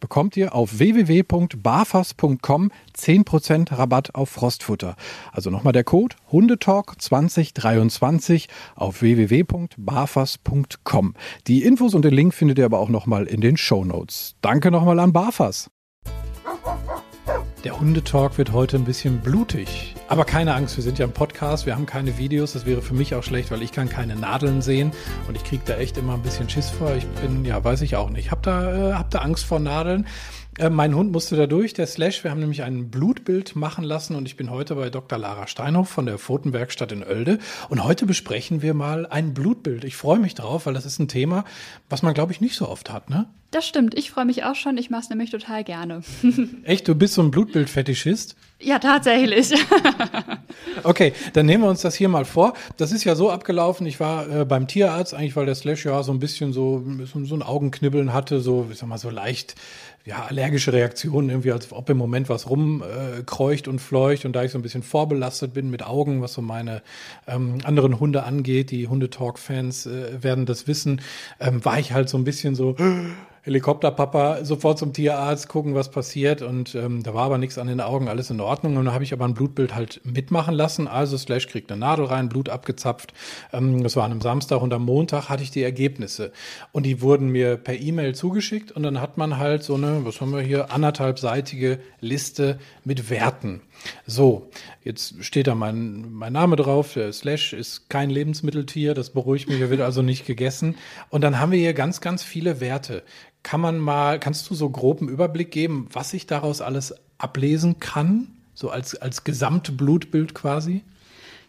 bekommt ihr auf www.barfas.com 10% Rabatt auf Frostfutter. Also nochmal der Code Hundetalk 2023 auf www.barfas.com. Die Infos und den Link findet ihr aber auch nochmal in den Show Notes. Danke nochmal an Barfas. Der Hundetalk wird heute ein bisschen blutig. Aber keine Angst, wir sind ja im Podcast, wir haben keine Videos. Das wäre für mich auch schlecht, weil ich kann keine Nadeln sehen und ich kriege da echt immer ein bisschen Schiss vor. Ich bin, ja, weiß ich auch nicht. Hab da, äh, hab da Angst vor Nadeln. Äh, mein Hund musste da durch, der Slash. Wir haben nämlich ein Blutbild machen lassen und ich bin heute bei Dr. Lara Steinhoff von der Pfotenwerkstatt in Oelde. Und heute besprechen wir mal ein Blutbild. Ich freue mich drauf, weil das ist ein Thema, was man, glaube ich, nicht so oft hat, ne? Das stimmt, ich freue mich auch schon. Ich mache es nämlich total gerne. Echt, du bist so ein Blutbildfetischist? Ja, tatsächlich. okay, dann nehmen wir uns das hier mal vor. Das ist ja so abgelaufen. Ich war äh, beim Tierarzt, eigentlich, weil der Slash ja so ein bisschen so, so, ein Augenknibbeln hatte, so, ich sag mal, so leicht ja, allergische Reaktionen, irgendwie, als ob im Moment was rumkreucht äh, und fleucht. Und da ich so ein bisschen vorbelastet bin mit Augen, was so meine ähm, anderen Hunde angeht, die Hundetalk-Fans äh, werden das wissen, ähm, war ich halt so ein bisschen so, Helikopterpapa sofort zum Tierarzt, gucken, was passiert. Und ähm, da war aber nichts an den Augen, alles in Ordnung. Und da habe ich aber ein Blutbild halt mitmachen lassen. Also Slash kriegt eine Nadel rein, Blut abgezapft. Ähm, das war an einem Samstag und am Montag hatte ich die Ergebnisse. Und die wurden mir per E-Mail zugeschickt. Und dann hat man halt so eine, was haben wir hier, anderthalbseitige Liste mit Werten. So, jetzt steht da mein, mein Name drauf. Der Slash ist kein Lebensmitteltier, das beruhigt mich, er wird also nicht gegessen. Und dann haben wir hier ganz, ganz viele Werte. Kann man mal, kannst du so groben Überblick geben, was ich daraus alles ablesen kann? So als, als Gesamtblutbild quasi?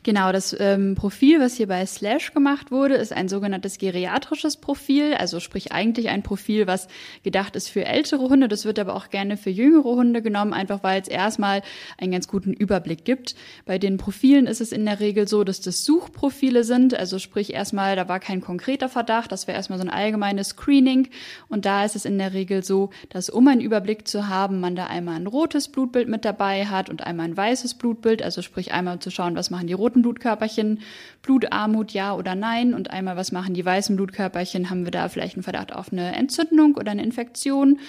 Genau, das ähm, Profil, was hier bei Slash gemacht wurde, ist ein sogenanntes geriatrisches Profil, also sprich eigentlich ein Profil, was gedacht ist für ältere Hunde. Das wird aber auch gerne für jüngere Hunde genommen, einfach weil es erstmal einen ganz guten Überblick gibt. Bei den Profilen ist es in der Regel so, dass das Suchprofile sind, also sprich erstmal, da war kein konkreter Verdacht, das wäre erstmal so ein allgemeines Screening. Und da ist es in der Regel so, dass um einen Überblick zu haben, man da einmal ein rotes Blutbild mit dabei hat und einmal ein weißes Blutbild, also sprich einmal zu schauen, was machen die roten roten Blutkörperchen, Blutarmut ja oder nein und einmal, was machen die weißen Blutkörperchen, haben wir da vielleicht einen Verdacht auf eine Entzündung oder eine Infektion.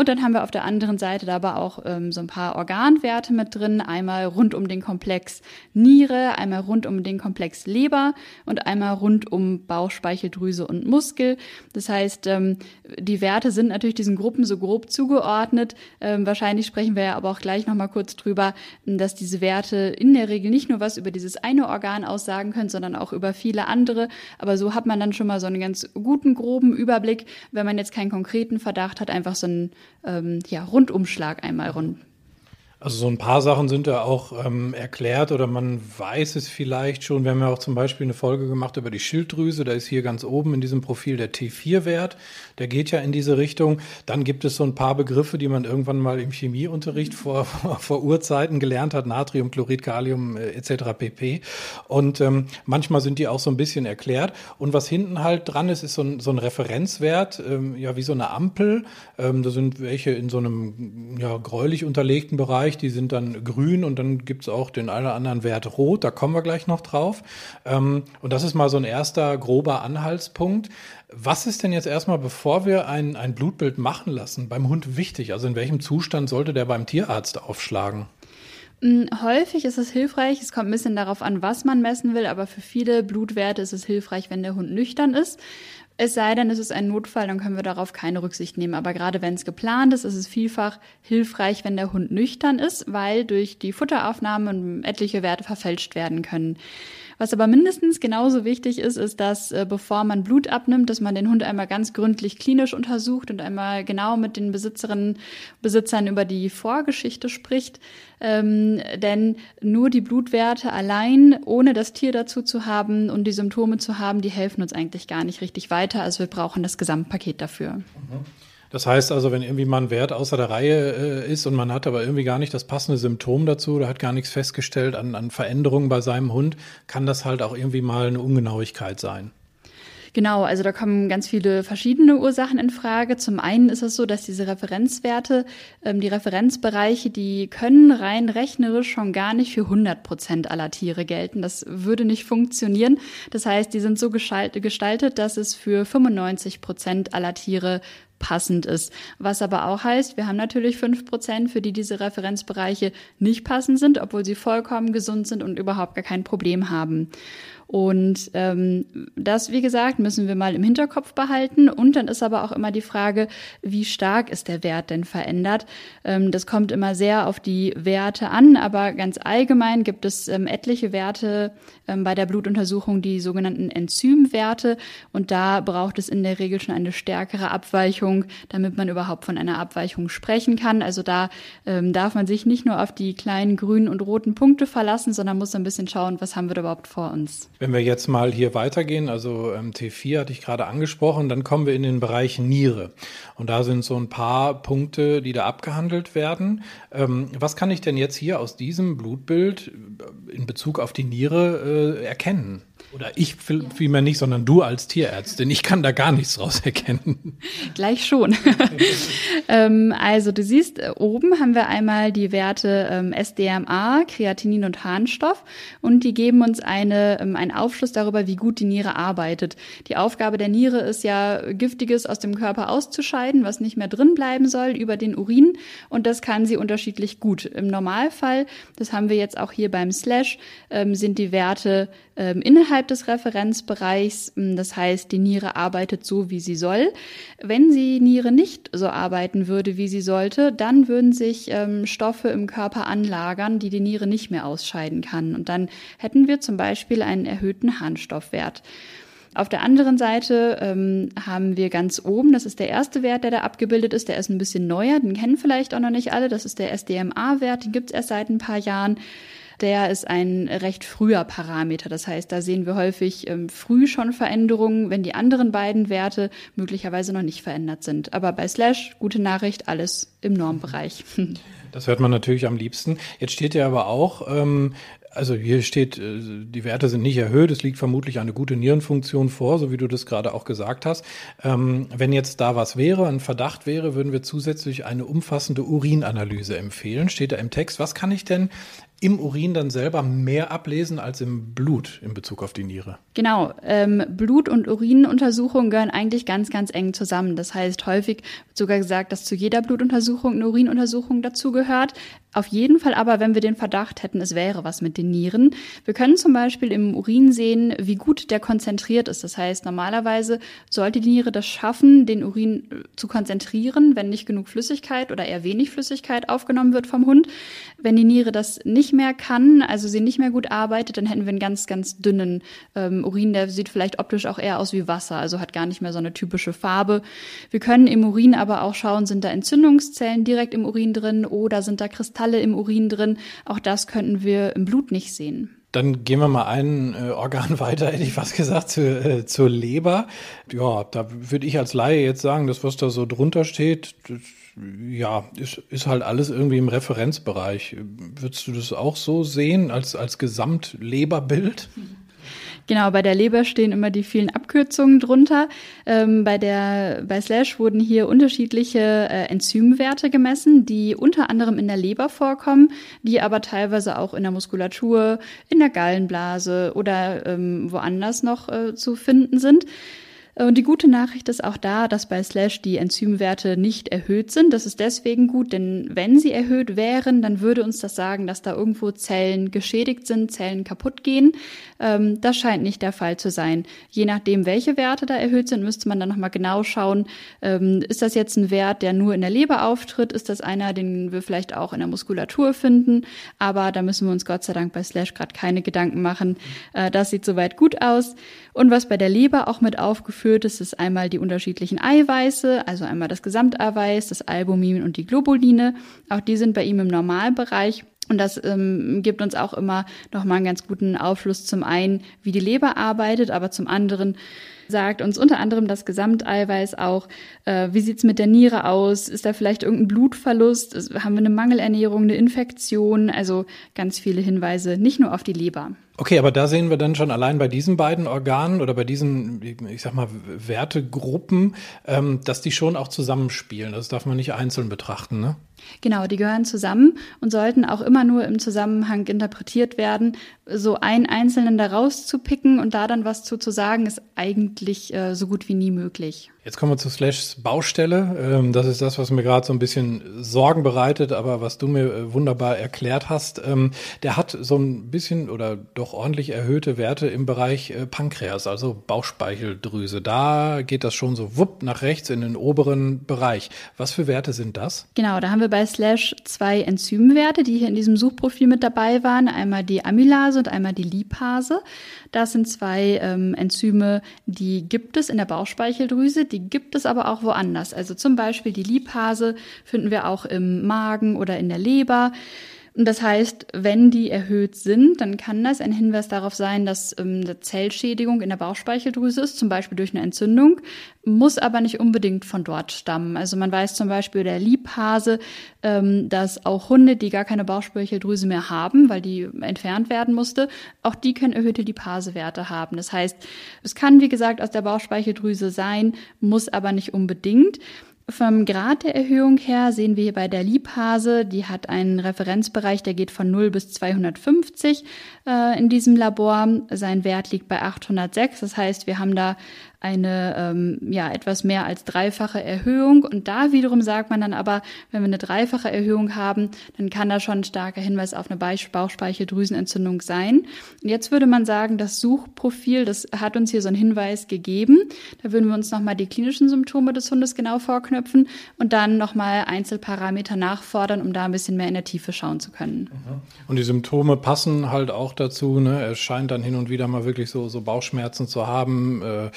Und dann haben wir auf der anderen Seite da aber auch ähm, so ein paar Organwerte mit drin. Einmal rund um den Komplex Niere, einmal rund um den Komplex Leber und einmal rund um Bauchspeicheldrüse und Muskel. Das heißt, ähm, die Werte sind natürlich diesen Gruppen so grob zugeordnet. Ähm, wahrscheinlich sprechen wir ja aber auch gleich nochmal kurz drüber, dass diese Werte in der Regel nicht nur was über dieses eine Organ aussagen können, sondern auch über viele andere. Aber so hat man dann schon mal so einen ganz guten, groben Überblick, wenn man jetzt keinen konkreten Verdacht hat, einfach so einen ähm, ja, Rundumschlag einmal rund. Also so ein paar Sachen sind da auch ähm, erklärt oder man weiß es vielleicht schon. Wir haben ja auch zum Beispiel eine Folge gemacht über die Schilddrüse. Da ist hier ganz oben in diesem Profil der T4-Wert. Der geht ja in diese Richtung. Dann gibt es so ein paar Begriffe, die man irgendwann mal im Chemieunterricht vor, vor Urzeiten gelernt hat. Natrium, Chlorid, Kalium äh, etc. pp. Und ähm, manchmal sind die auch so ein bisschen erklärt. Und was hinten halt dran ist, ist so ein, so ein Referenzwert, ähm, ja wie so eine Ampel. Ähm, da sind welche in so einem ja, gräulich unterlegten Bereich Bereich, die sind dann grün und dann gibt es auch den einen oder anderen Wert rot, da kommen wir gleich noch drauf. Ähm, und das ist mal so ein erster grober Anhaltspunkt. Was ist denn jetzt erstmal, bevor wir ein, ein Blutbild machen lassen, beim Hund wichtig? Also in welchem Zustand sollte der beim Tierarzt aufschlagen? Mm, häufig ist es hilfreich, es kommt ein bisschen darauf an, was man messen will, aber für viele Blutwerte ist es hilfreich, wenn der Hund nüchtern ist. Es sei denn, es ist ein Notfall, dann können wir darauf keine Rücksicht nehmen. Aber gerade wenn es geplant ist, ist es vielfach hilfreich, wenn der Hund nüchtern ist, weil durch die Futteraufnahme etliche Werte verfälscht werden können. Was aber mindestens genauso wichtig ist, ist, dass äh, bevor man Blut abnimmt, dass man den Hund einmal ganz gründlich klinisch untersucht und einmal genau mit den Besitzerinnen, Besitzern über die Vorgeschichte spricht. Ähm, denn nur die Blutwerte allein, ohne das Tier dazu zu haben und die Symptome zu haben, die helfen uns eigentlich gar nicht richtig weiter. Also wir brauchen das Gesamtpaket dafür. Mhm. Das heißt also, wenn irgendwie mal ein Wert außer der Reihe äh, ist und man hat aber irgendwie gar nicht das passende Symptom dazu oder hat gar nichts festgestellt an, an Veränderungen bei seinem Hund, kann das halt auch irgendwie mal eine Ungenauigkeit sein. Genau, also da kommen ganz viele verschiedene Ursachen in Frage. Zum einen ist es so, dass diese Referenzwerte, ähm, die Referenzbereiche, die können rein rechnerisch schon gar nicht für 100 Prozent aller Tiere gelten. Das würde nicht funktionieren. Das heißt, die sind so gestaltet, dass es für 95 Prozent aller Tiere passend ist. Was aber auch heißt, wir haben natürlich fünf Prozent, für die diese Referenzbereiche nicht passend sind, obwohl sie vollkommen gesund sind und überhaupt gar kein Problem haben. Und ähm, das, wie gesagt, müssen wir mal im Hinterkopf behalten. Und dann ist aber auch immer die Frage, wie stark ist der Wert denn verändert? Ähm, das kommt immer sehr auf die Werte an, aber ganz allgemein gibt es ähm, etliche Werte ähm, bei der Blutuntersuchung, die sogenannten Enzymwerte. Und da braucht es in der Regel schon eine stärkere Abweichung, damit man überhaupt von einer Abweichung sprechen kann. Also da ähm, darf man sich nicht nur auf die kleinen grünen und roten Punkte verlassen, sondern muss ein bisschen schauen, was haben wir da überhaupt vor uns. Wenn wir jetzt mal hier weitergehen, also ähm, T4 hatte ich gerade angesprochen, dann kommen wir in den Bereich Niere. Und da sind so ein paar Punkte, die da abgehandelt werden. Ähm, was kann ich denn jetzt hier aus diesem Blutbild in Bezug auf die Niere äh, erkennen? Oder ich vielmehr nicht, sondern du als Tierärztin. Ich kann da gar nichts draus erkennen. Gleich schon. ähm, also du siehst, äh, oben haben wir einmal die Werte ähm, SDMA, Kreatinin und Harnstoff und die geben uns eine, ähm, einen Aufschluss darüber, wie gut die Niere arbeitet. Die Aufgabe der Niere ist ja, Giftiges aus dem Körper auszuscheiden, was nicht mehr drin bleiben soll, über den Urin und das kann sie unterschiedlich gut. Im Normalfall, das haben wir jetzt auch hier beim Slash, sind die Werte ähm, innerhalb des Referenzbereichs. Ähm, das heißt, die Niere arbeitet so, wie sie soll. Wenn die Niere nicht so arbeiten würde, wie sie sollte, dann würden sich ähm, Stoffe im Körper anlagern, die die Niere nicht mehr ausscheiden kann. Und dann hätten wir zum Beispiel einen erhöhten Harnstoffwert. Auf der anderen Seite ähm, haben wir ganz oben, das ist der erste Wert, der da abgebildet ist, der ist ein bisschen neuer, den kennen vielleicht auch noch nicht alle, das ist der SDMA-Wert, den gibt es erst seit ein paar Jahren der ist ein recht früher Parameter. Das heißt, da sehen wir häufig ähm, früh schon Veränderungen, wenn die anderen beiden Werte möglicherweise noch nicht verändert sind. Aber bei Slash, gute Nachricht, alles im Normbereich. Das hört man natürlich am liebsten. Jetzt steht ja aber auch, ähm, also hier steht, äh, die Werte sind nicht erhöht, es liegt vermutlich eine gute Nierenfunktion vor, so wie du das gerade auch gesagt hast. Ähm, wenn jetzt da was wäre, ein Verdacht wäre, würden wir zusätzlich eine umfassende Urinanalyse empfehlen. Steht da im Text, was kann ich denn im Urin dann selber mehr ablesen als im Blut in Bezug auf die Niere. Genau, ähm, Blut- und Urinuntersuchungen gehören eigentlich ganz, ganz eng zusammen. Das heißt, häufig wird sogar gesagt, dass zu jeder Blutuntersuchung eine Urinuntersuchung dazugehört. Auf jeden Fall aber, wenn wir den Verdacht hätten, es wäre was mit den Nieren. Wir können zum Beispiel im Urin sehen, wie gut der konzentriert ist. Das heißt, normalerweise sollte die Niere das schaffen, den Urin äh, zu konzentrieren, wenn nicht genug Flüssigkeit oder eher wenig Flüssigkeit aufgenommen wird vom Hund. Wenn die Niere das nicht mehr kann, also sie nicht mehr gut arbeitet, dann hätten wir einen ganz, ganz dünnen ähm, Urin. Der sieht vielleicht optisch auch eher aus wie Wasser, also hat gar nicht mehr so eine typische Farbe. Wir können im Urin aber auch schauen, sind da Entzündungszellen direkt im Urin drin oder sind da Kristalle im Urin drin. Auch das könnten wir im Blut nicht sehen. Dann gehen wir mal ein äh, Organ weiter, hätte ich was gesagt, zu, äh, zur Leber. Ja, da würde ich als Laie jetzt sagen, das, was da so drunter steht, ja, ist, ist halt alles irgendwie im Referenzbereich. Würdest du das auch so sehen als, als Gesamtleberbild? Genau, bei der Leber stehen immer die vielen Abkürzungen drunter. Ähm, bei der, bei Slash wurden hier unterschiedliche äh, Enzymwerte gemessen, die unter anderem in der Leber vorkommen, die aber teilweise auch in der Muskulatur, in der Gallenblase oder ähm, woanders noch äh, zu finden sind. Und die gute Nachricht ist auch da, dass bei Slash die Enzymwerte nicht erhöht sind. Das ist deswegen gut, denn wenn sie erhöht wären, dann würde uns das sagen, dass da irgendwo Zellen geschädigt sind, Zellen kaputt gehen. Ähm, das scheint nicht der Fall zu sein. Je nachdem, welche Werte da erhöht sind, müsste man dann nochmal genau schauen, ähm, ist das jetzt ein Wert, der nur in der Leber auftritt? Ist das einer, den wir vielleicht auch in der Muskulatur finden? Aber da müssen wir uns Gott sei Dank bei Slash gerade keine Gedanken machen. Äh, das sieht soweit gut aus. Und was bei der Leber auch mit aufgeführt ist, ist einmal die unterschiedlichen Eiweiße, also einmal das Gesamteiweiß, das Albumin und die Globuline. Auch die sind bei ihm im Normalbereich. Und das ähm, gibt uns auch immer nochmal einen ganz guten Aufschluss zum einen, wie die Leber arbeitet, aber zum anderen sagt uns unter anderem das Gesamteiweiß auch, äh, wie sieht's mit der Niere aus? Ist da vielleicht irgendein Blutverlust? Haben wir eine Mangelernährung, eine Infektion? Also ganz viele Hinweise, nicht nur auf die Leber. Okay, aber da sehen wir dann schon allein bei diesen beiden Organen oder bei diesen, ich sag mal, Wertegruppen, ähm, dass die schon auch zusammenspielen. Das darf man nicht einzeln betrachten, ne? Genau, die gehören zusammen und sollten auch immer nur im Zusammenhang interpretiert werden. So einen einzelnen da rauszupicken und da dann was zu, zu sagen, ist eigentlich äh, so gut wie nie möglich. Jetzt kommen wir zu Slashs Baustelle. Ähm, das ist das, was mir gerade so ein bisschen Sorgen bereitet, aber was du mir äh, wunderbar erklärt hast. Ähm, der hat so ein bisschen oder doch ordentlich erhöhte Werte im Bereich äh, Pankreas, also Bauchspeicheldrüse. Da geht das schon so wupp nach rechts in den oberen Bereich. Was für Werte sind das? Genau, da haben wir bei Slash zwei Enzymwerte, die hier in diesem Suchprofil mit dabei waren. Einmal die Amylase und einmal die Lipase. Das sind zwei ähm, Enzyme, die gibt es in der Bauchspeicheldrüse die gibt es aber auch woanders. Also zum Beispiel die Lipase finden wir auch im Magen oder in der Leber. Und das heißt, wenn die erhöht sind, dann kann das ein Hinweis darauf sein, dass ähm, eine Zellschädigung in der Bauchspeicheldrüse ist, zum Beispiel durch eine Entzündung, muss aber nicht unbedingt von dort stammen. Also man weiß zum Beispiel der Liebhase, ähm, dass auch Hunde, die gar keine Bauchspeicheldrüse mehr haben, weil die entfernt werden musste, auch die können erhöhte Lipasewerte haben. Das heißt, es kann, wie gesagt, aus der Bauchspeicheldrüse sein, muss aber nicht unbedingt. Vom Grad der Erhöhung her sehen wir hier bei der Lipase, die hat einen Referenzbereich, der geht von 0 bis 250 äh, in diesem Labor. Sein Wert liegt bei 806. Das heißt, wir haben da eine ähm, ja etwas mehr als dreifache Erhöhung. Und da wiederum sagt man dann aber, wenn wir eine dreifache Erhöhung haben, dann kann das schon ein starker Hinweis auf eine Bauchspeicheldrüsenentzündung sein. Und jetzt würde man sagen, das Suchprofil, das hat uns hier so einen Hinweis gegeben. Da würden wir uns nochmal die klinischen Symptome des Hundes genau vorknöpfen und dann nochmal Einzelparameter nachfordern, um da ein bisschen mehr in der Tiefe schauen zu können. Und die Symptome passen halt auch dazu. Ne? Er scheint dann hin und wieder mal wirklich so, so Bauchschmerzen zu haben. Äh,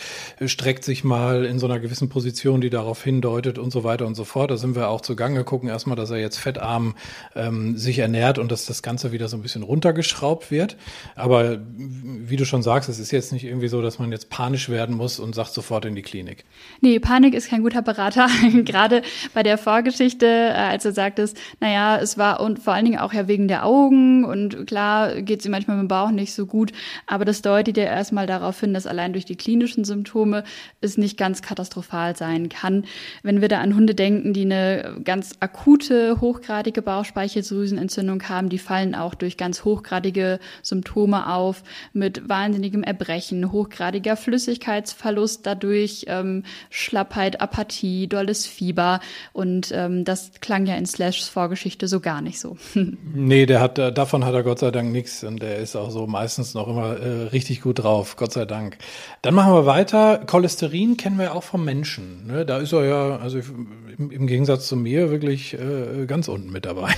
streckt sich mal in so einer gewissen Position, die darauf hindeutet und so weiter und so fort. Da sind wir auch zugange, gucken erstmal, dass er jetzt fettarm ähm, sich ernährt und dass das Ganze wieder so ein bisschen runtergeschraubt wird. Aber wie du schon sagst, es ist jetzt nicht irgendwie so, dass man jetzt panisch werden muss und sagt sofort in die Klinik. Nee, Panik ist kein guter Berater. Gerade bei der Vorgeschichte, äh, als du sagtest, naja, es war und vor allen Dingen auch ja wegen der Augen und klar geht es ihm manchmal mit dem Bauch nicht so gut, aber das deutet ja erstmal darauf hin, dass allein durch die klinischen Symptome Symptome es nicht ganz katastrophal sein kann. Wenn wir da an Hunde denken, die eine ganz akute, hochgradige Bauchspeicheldrüsenentzündung haben, die fallen auch durch ganz hochgradige Symptome auf, mit wahnsinnigem Erbrechen, hochgradiger Flüssigkeitsverlust dadurch, ähm, Schlappheit, Apathie, dolles Fieber. Und ähm, das klang ja in Slashs Vorgeschichte so gar nicht so. nee, der hat, davon hat er Gott sei Dank nichts und der ist auch so meistens noch immer äh, richtig gut drauf, Gott sei Dank. Dann machen wir weiter. Cholesterin kennen wir auch vom Menschen. Ne? Da ist er ja, also im, im Gegensatz zu mir, wirklich äh, ganz unten mit dabei.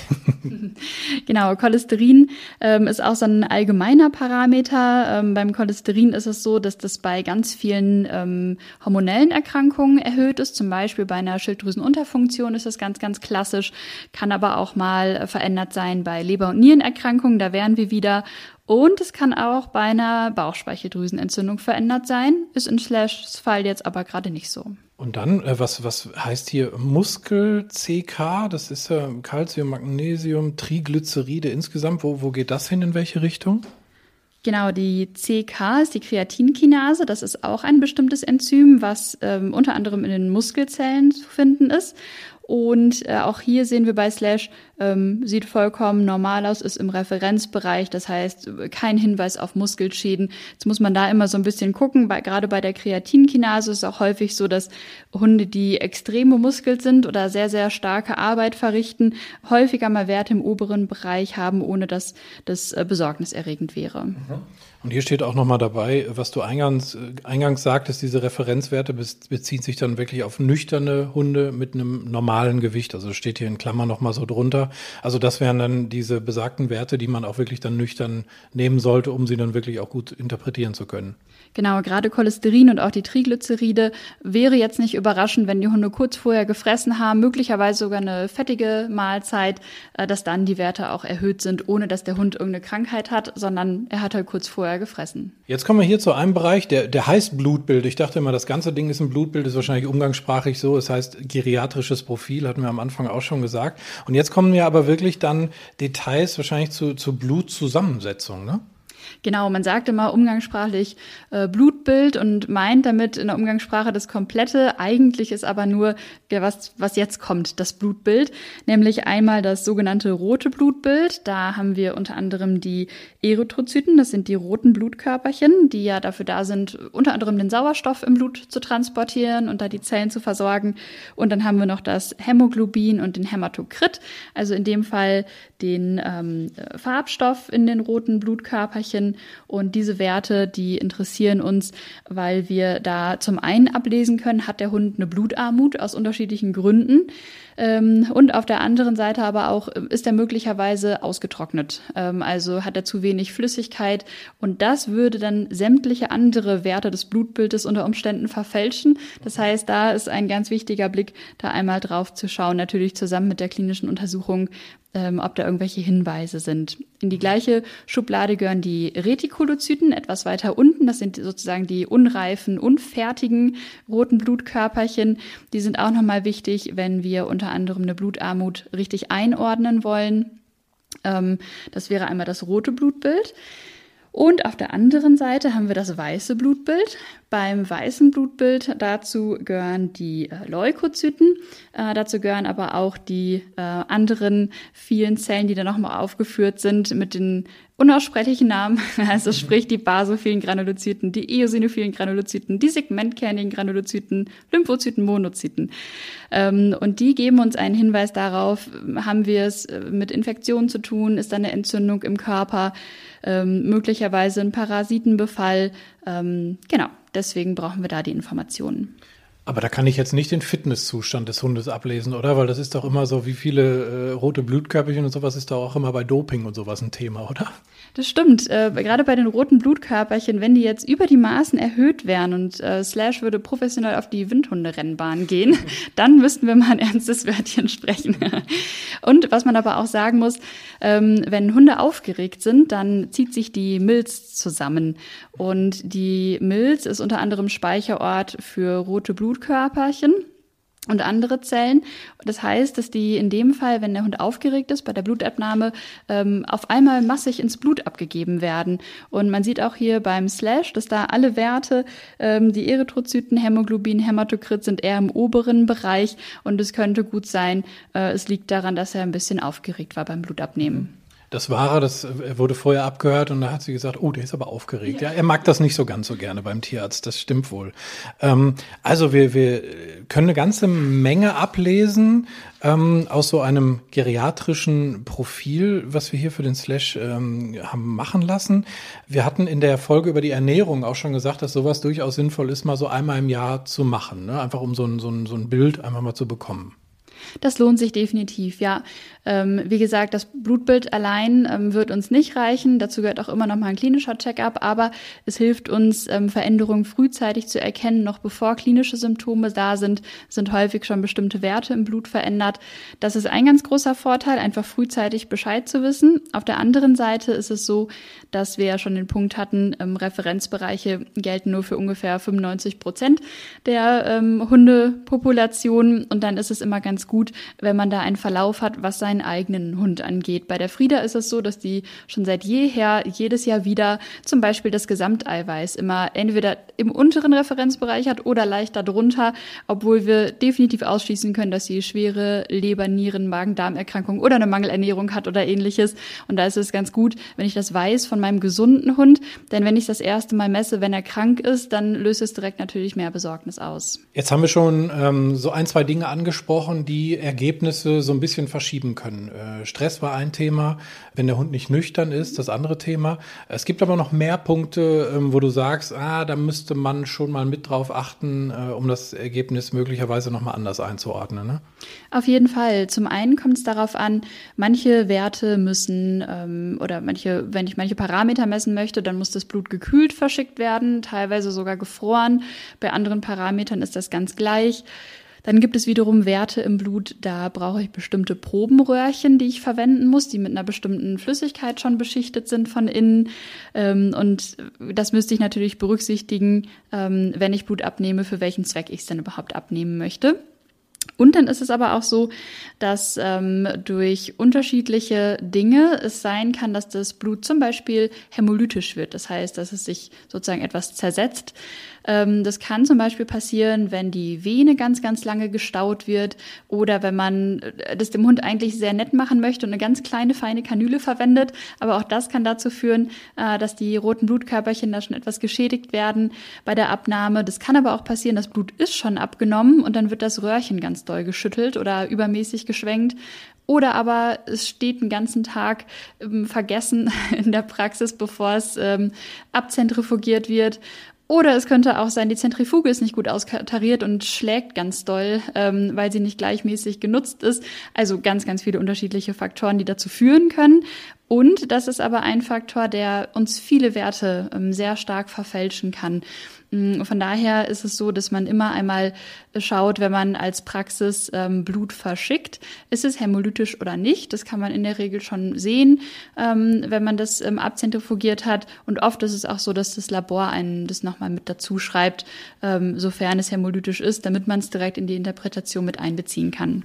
genau, Cholesterin ähm, ist auch so ein allgemeiner Parameter. Ähm, beim Cholesterin ist es so, dass das bei ganz vielen ähm, hormonellen Erkrankungen erhöht ist. Zum Beispiel bei einer Schilddrüsenunterfunktion ist das ganz, ganz klassisch, kann aber auch mal verändert sein bei Leber- und Nierenerkrankungen. Da wären wir wieder und es kann auch bei einer Bauchspeicheldrüsenentzündung verändert sein, ist in Slashs Fall jetzt aber gerade nicht so. Und dann, äh, was, was heißt hier Muskel-CK? Das ist ja Calcium, Magnesium, Triglyceride insgesamt. Wo, wo geht das hin? In welche Richtung? Genau, die CK ist die Kreatinkinase. Das ist auch ein bestimmtes Enzym, was ähm, unter anderem in den Muskelzellen zu finden ist. Und äh, auch hier sehen wir bei Slash, ähm, sieht vollkommen normal aus, ist im Referenzbereich, das heißt kein Hinweis auf Muskelschäden. Jetzt muss man da immer so ein bisschen gucken, bei, gerade bei der Kreatinkinase ist es auch häufig so, dass Hunde, die extreme Muskel sind oder sehr, sehr starke Arbeit verrichten, häufiger mal Werte im oberen Bereich haben, ohne dass das äh, besorgniserregend wäre. Mhm. Und hier steht auch nochmal dabei, was du eingangs, äh, eingangs sagtest, diese Referenzwerte beziehen sich dann wirklich auf nüchterne Hunde mit einem normalen Gewicht. Also steht hier in Klammern nochmal so drunter. Also das wären dann diese besagten Werte, die man auch wirklich dann nüchtern nehmen sollte, um sie dann wirklich auch gut interpretieren zu können. Genau, gerade Cholesterin und auch die Triglyceride wäre jetzt nicht überraschend, wenn die Hunde kurz vorher gefressen haben, möglicherweise sogar eine fettige Mahlzeit, äh, dass dann die Werte auch erhöht sind, ohne dass der Hund irgendeine Krankheit hat, sondern er hat halt kurz vorher gefressen. Jetzt kommen wir hier zu einem Bereich, der, der heißt Blutbild. Ich dachte immer, das ganze Ding ist ein Blutbild, ist wahrscheinlich umgangssprachlich so. Es heißt geriatrisches Profil, hatten wir am Anfang auch schon gesagt. Und jetzt kommen ja aber wirklich dann Details wahrscheinlich zu, zu Blutzusammensetzung, ne? Genau, man sagt immer umgangssprachlich äh, Blutbild und meint damit in der Umgangssprache das komplette. Eigentlich ist aber nur, was, was jetzt kommt, das Blutbild, nämlich einmal das sogenannte rote Blutbild. Da haben wir unter anderem die Erythrozyten, das sind die roten Blutkörperchen, die ja dafür da sind, unter anderem den Sauerstoff im Blut zu transportieren und da die Zellen zu versorgen. Und dann haben wir noch das Hämoglobin und den Hämatokrit, also in dem Fall den ähm, Farbstoff in den roten Blutkörperchen. Und diese Werte, die interessieren uns, weil wir da zum einen ablesen können, hat der Hund eine Blutarmut aus unterschiedlichen Gründen. Ähm, und auf der anderen Seite aber auch äh, ist er möglicherweise ausgetrocknet. Ähm, also hat er zu wenig Flüssigkeit. Und das würde dann sämtliche andere Werte des Blutbildes unter Umständen verfälschen. Das heißt, da ist ein ganz wichtiger Blick, da einmal drauf zu schauen, natürlich zusammen mit der klinischen Untersuchung, ähm, ob da irgendwelche Hinweise sind. In die gleiche Schublade gehören die Retikulozyten etwas weiter unten. Das sind sozusagen die unreifen, unfertigen roten Blutkörperchen. Die sind auch nochmal wichtig, wenn wir unter anderem eine Blutarmut richtig einordnen wollen. Ähm, das wäre einmal das rote Blutbild. Und auf der anderen Seite haben wir das weiße Blutbild. Beim weißen Blutbild dazu gehören die äh, Leukozyten, äh, dazu gehören aber auch die äh, anderen vielen Zellen, die da nochmal aufgeführt sind mit den unaussprechlichen Namen, also sprich die basophilen Granulozyten, die eosinophilen Granulozyten, die segmentkernigen Granulozyten, Lymphozyten, Monozyten. Ähm, und die geben uns einen Hinweis darauf, haben wir es äh, mit Infektionen zu tun, ist da eine Entzündung im Körper, ähm, möglicherweise ein Parasitenbefall. Ähm, genau, deswegen brauchen wir da die Informationen. Aber da kann ich jetzt nicht den Fitnesszustand des Hundes ablesen, oder? Weil das ist doch immer so, wie viele äh, rote Blutkörperchen und sowas ist doch auch immer bei Doping und sowas ein Thema, oder? Das stimmt. Äh, gerade bei den roten Blutkörperchen, wenn die jetzt über die Maßen erhöht wären und äh, Slash würde professionell auf die Windhunderennbahn gehen, dann müssten wir mal ein ernstes Wörtchen sprechen. und was man aber auch sagen muss, ähm, wenn Hunde aufgeregt sind, dann zieht sich die Milz zusammen. Und die Milz ist unter anderem Speicherort für rote Blutkörperchen und andere Zellen. Das heißt, dass die in dem Fall, wenn der Hund aufgeregt ist, bei der Blutabnahme ähm, auf einmal massig ins Blut abgegeben werden. Und man sieht auch hier beim Slash, dass da alle Werte, ähm, die Erythrozyten, Hämoglobin, Hämatokrit sind eher im oberen Bereich. Und es könnte gut sein, äh, es liegt daran, dass er ein bisschen aufgeregt war beim Blutabnehmen. Das war das wurde vorher abgehört und da hat sie gesagt, oh, der ist aber aufgeregt. Ja, er mag das nicht so ganz so gerne beim Tierarzt, das stimmt wohl. Ähm, also wir, wir können eine ganze Menge ablesen ähm, aus so einem geriatrischen Profil, was wir hier für den Slash ähm, haben machen lassen. Wir hatten in der Folge über die Ernährung auch schon gesagt, dass sowas durchaus sinnvoll ist, mal so einmal im Jahr zu machen. Ne? Einfach um so ein, so, ein, so ein Bild einfach mal zu bekommen. Das lohnt sich definitiv, ja. Ähm, wie gesagt, das Blutbild allein ähm, wird uns nicht reichen. Dazu gehört auch immer noch mal ein klinischer Checkup, aber es hilft uns, ähm, Veränderungen frühzeitig zu erkennen, noch bevor klinische Symptome da sind, sind häufig schon bestimmte Werte im Blut verändert. Das ist ein ganz großer Vorteil, einfach frühzeitig Bescheid zu wissen. Auf der anderen Seite ist es so, dass wir ja schon den Punkt hatten, ähm, Referenzbereiche gelten nur für ungefähr 95 Prozent der ähm, Hundepopulation und dann ist es immer ganz gut, wenn man da einen Verlauf hat, was seinen eigenen Hund angeht. Bei der Frieda ist es so, dass die schon seit jeher jedes Jahr wieder zum Beispiel das Gesamteiweiß immer entweder im unteren Referenzbereich hat oder leicht darunter, obwohl wir definitiv ausschließen können, dass sie schwere Leber, Nieren, Magen-Darm-Erkrankung oder eine Mangelernährung hat oder ähnliches. Und da ist es ganz gut, wenn ich das weiß von meinem gesunden Hund, denn wenn ich das erste Mal messe, wenn er krank ist, dann löst es direkt natürlich mehr Besorgnis aus. Jetzt haben wir schon ähm, so ein, zwei Dinge angesprochen, die Ergebnisse so ein bisschen verschieben können. Äh, Stress war ein Thema, wenn der Hund nicht nüchtern ist, das andere Thema. Es gibt aber noch mehr Punkte, ähm, wo du sagst, ah, da müsste man schon mal mit drauf achten, äh, um das Ergebnis möglicherweise nochmal anders einzuordnen. Ne? Auf jeden Fall. Zum einen kommt es darauf an, manche Werte müssen ähm, oder manche, wenn ich manche Parameter messen möchte, dann muss das Blut gekühlt verschickt werden, teilweise sogar gefroren. Bei anderen Parametern ist das ganz gleich. Dann gibt es wiederum Werte im Blut, da brauche ich bestimmte Probenröhrchen, die ich verwenden muss, die mit einer bestimmten Flüssigkeit schon beschichtet sind von innen. Ähm, und das müsste ich natürlich berücksichtigen, ähm, wenn ich Blut abnehme, für welchen Zweck ich es denn überhaupt abnehmen möchte. Und dann ist es aber auch so, dass ähm, durch unterschiedliche Dinge es sein kann, dass das Blut zum Beispiel hämolytisch wird. Das heißt, dass es sich sozusagen etwas zersetzt. Ähm, das kann zum Beispiel passieren, wenn die Vene ganz, ganz lange gestaut wird oder wenn man äh, das dem Hund eigentlich sehr nett machen möchte und eine ganz kleine, feine Kanüle verwendet. Aber auch das kann dazu führen, äh, dass die roten Blutkörperchen da schon etwas geschädigt werden bei der Abnahme. Das kann aber auch passieren, das Blut ist schon abgenommen und dann wird das Röhrchen ganz doll geschüttelt oder übermäßig geschwenkt. Oder aber es steht einen ganzen Tag ähm, vergessen in der Praxis, bevor es ähm, abzentrifugiert wird. Oder es könnte auch sein, die Zentrifuge ist nicht gut austariert und schlägt ganz doll, ähm, weil sie nicht gleichmäßig genutzt ist. Also ganz, ganz viele unterschiedliche Faktoren, die dazu führen können. Und das ist aber ein Faktor, der uns viele Werte ähm, sehr stark verfälschen kann. Mm, von daher ist es so, dass man immer einmal schaut, wenn man als Praxis ähm, Blut verschickt, ist es hämolytisch oder nicht. Das kann man in der Regel schon sehen, ähm, wenn man das abzentrifugiert hat. Und oft ist es auch so, dass das Labor einen das nochmal mit dazu schreibt, sofern es hämolytisch ist, damit man es direkt in die Interpretation mit einbeziehen kann.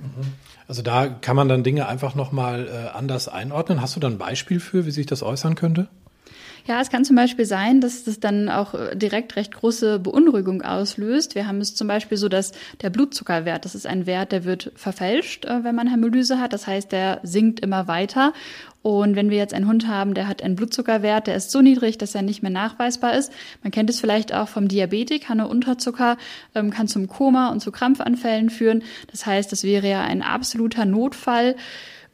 Also da kann man dann Dinge einfach nochmal äh, anders einordnen. Hast du da ein Beispiel für, wie sich das äußern könnte? Ja, es kann zum Beispiel sein, dass das dann auch äh, direkt recht große Beunruhigung auslöst. Wir haben es zum Beispiel so, dass der Blutzuckerwert, das ist ein Wert, der wird verfälscht, äh, wenn man Hämolyse hat. Das heißt, der sinkt immer weiter. Und wenn wir jetzt einen Hund haben, der hat einen Blutzuckerwert, der ist so niedrig, dass er nicht mehr nachweisbar ist. Man kennt es vielleicht auch vom Diabetik, Hanne Unterzucker ähm, kann zum Koma und zu Krampfanfällen führen. Das heißt, das wäre ja ein absoluter Notfall.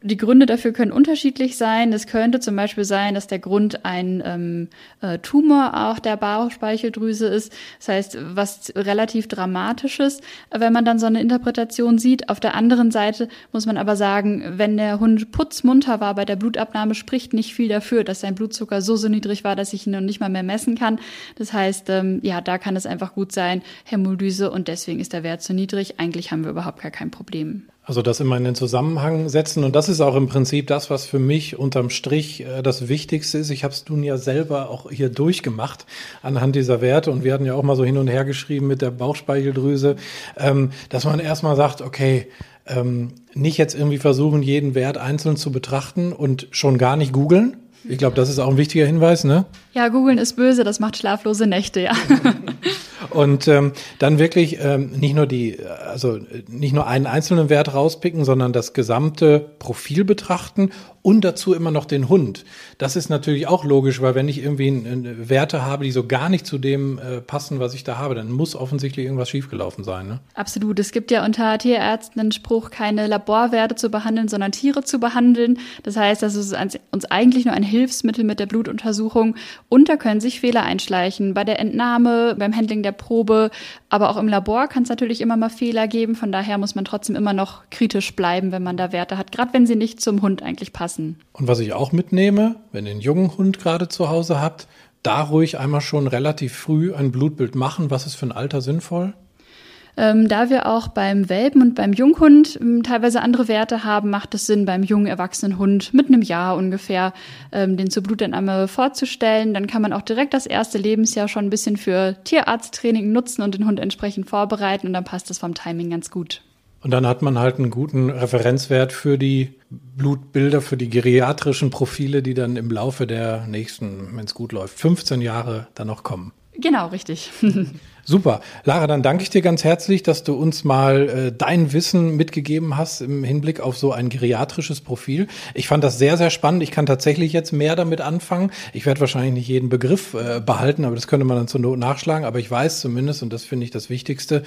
Die Gründe dafür können unterschiedlich sein. Es könnte zum Beispiel sein, dass der Grund ein ähm, äh, Tumor auch der Bauchspeicheldrüse ist. Das heißt, was relativ dramatisches, wenn man dann so eine Interpretation sieht. Auf der anderen Seite muss man aber sagen, wenn der Hund putzmunter war bei der Blutabnahme, spricht nicht viel dafür, dass sein Blutzucker so, so niedrig war, dass ich ihn noch nicht mal mehr messen kann. Das heißt, ähm, ja, da kann es einfach gut sein, Hämolyse und deswegen ist der Wert zu niedrig. Eigentlich haben wir überhaupt gar kein Problem. Also das immer in den Zusammenhang setzen und das ist auch im Prinzip das, was für mich unterm Strich äh, das Wichtigste ist. Ich habe es nun ja selber auch hier durchgemacht anhand dieser Werte und wir hatten ja auch mal so hin und her geschrieben mit der Bauchspeicheldrüse, ähm, dass man erstmal sagt, okay, ähm, nicht jetzt irgendwie versuchen, jeden Wert einzeln zu betrachten und schon gar nicht googeln. Ich glaube, das ist auch ein wichtiger Hinweis, ne? Ja, googeln ist böse, das macht schlaflose Nächte, ja. Und ähm, dann wirklich ähm, nicht nur die, also nicht nur einen einzelnen Wert rauspicken, sondern das gesamte Profil betrachten und dazu immer noch den Hund. Das ist natürlich auch logisch, weil wenn ich irgendwie eine Werte habe, die so gar nicht zu dem äh, passen, was ich da habe, dann muss offensichtlich irgendwas schiefgelaufen sein. Ne? Absolut. Es gibt ja unter Tierärzten den Spruch, keine Laborwerte zu behandeln, sondern Tiere zu behandeln. Das heißt, das ist uns eigentlich nur ein Hilfsmittel mit der Blutuntersuchung und da können sich Fehler einschleichen bei der Entnahme, beim Handling der Probe, aber auch im Labor kann es natürlich immer mal Fehler geben. Von daher muss man trotzdem immer noch kritisch bleiben, wenn man da Werte hat, gerade wenn sie nicht zum Hund eigentlich passen lassen. Und was ich auch mitnehme, wenn ihr einen jungen Hund gerade zu Hause habt, da ruhig einmal schon relativ früh ein Blutbild machen. Was ist für ein Alter sinnvoll? Ähm, da wir auch beim Welpen und beim Junghund ähm, teilweise andere Werte haben, macht es Sinn, beim jungen erwachsenen Hund mit einem Jahr ungefähr ähm, den zur Blutentnahme vorzustellen. Dann kann man auch direkt das erste Lebensjahr schon ein bisschen für Tierarzttraining nutzen und den Hund entsprechend vorbereiten und dann passt das vom Timing ganz gut. Und dann hat man halt einen guten Referenzwert für die Blutbilder, für die geriatrischen Profile, die dann im Laufe der nächsten, wenn es gut läuft, 15 Jahre dann noch kommen. Genau, richtig. Super. Lara, dann danke ich dir ganz herzlich, dass du uns mal äh, dein Wissen mitgegeben hast im Hinblick auf so ein geriatrisches Profil. Ich fand das sehr, sehr spannend. Ich kann tatsächlich jetzt mehr damit anfangen. Ich werde wahrscheinlich nicht jeden Begriff äh, behalten, aber das könnte man dann zur Not nachschlagen. Aber ich weiß zumindest, und das finde ich das Wichtigste,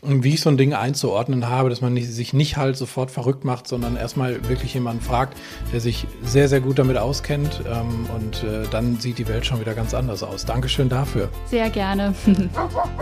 wie ich so ein Ding einzuordnen habe, dass man nicht, sich nicht halt sofort verrückt macht, sondern erstmal wirklich jemanden fragt, der sich sehr, sehr gut damit auskennt. Ähm, und äh, dann sieht die Welt schon wieder ganz anders aus. Dankeschön dafür. Sehr gerne.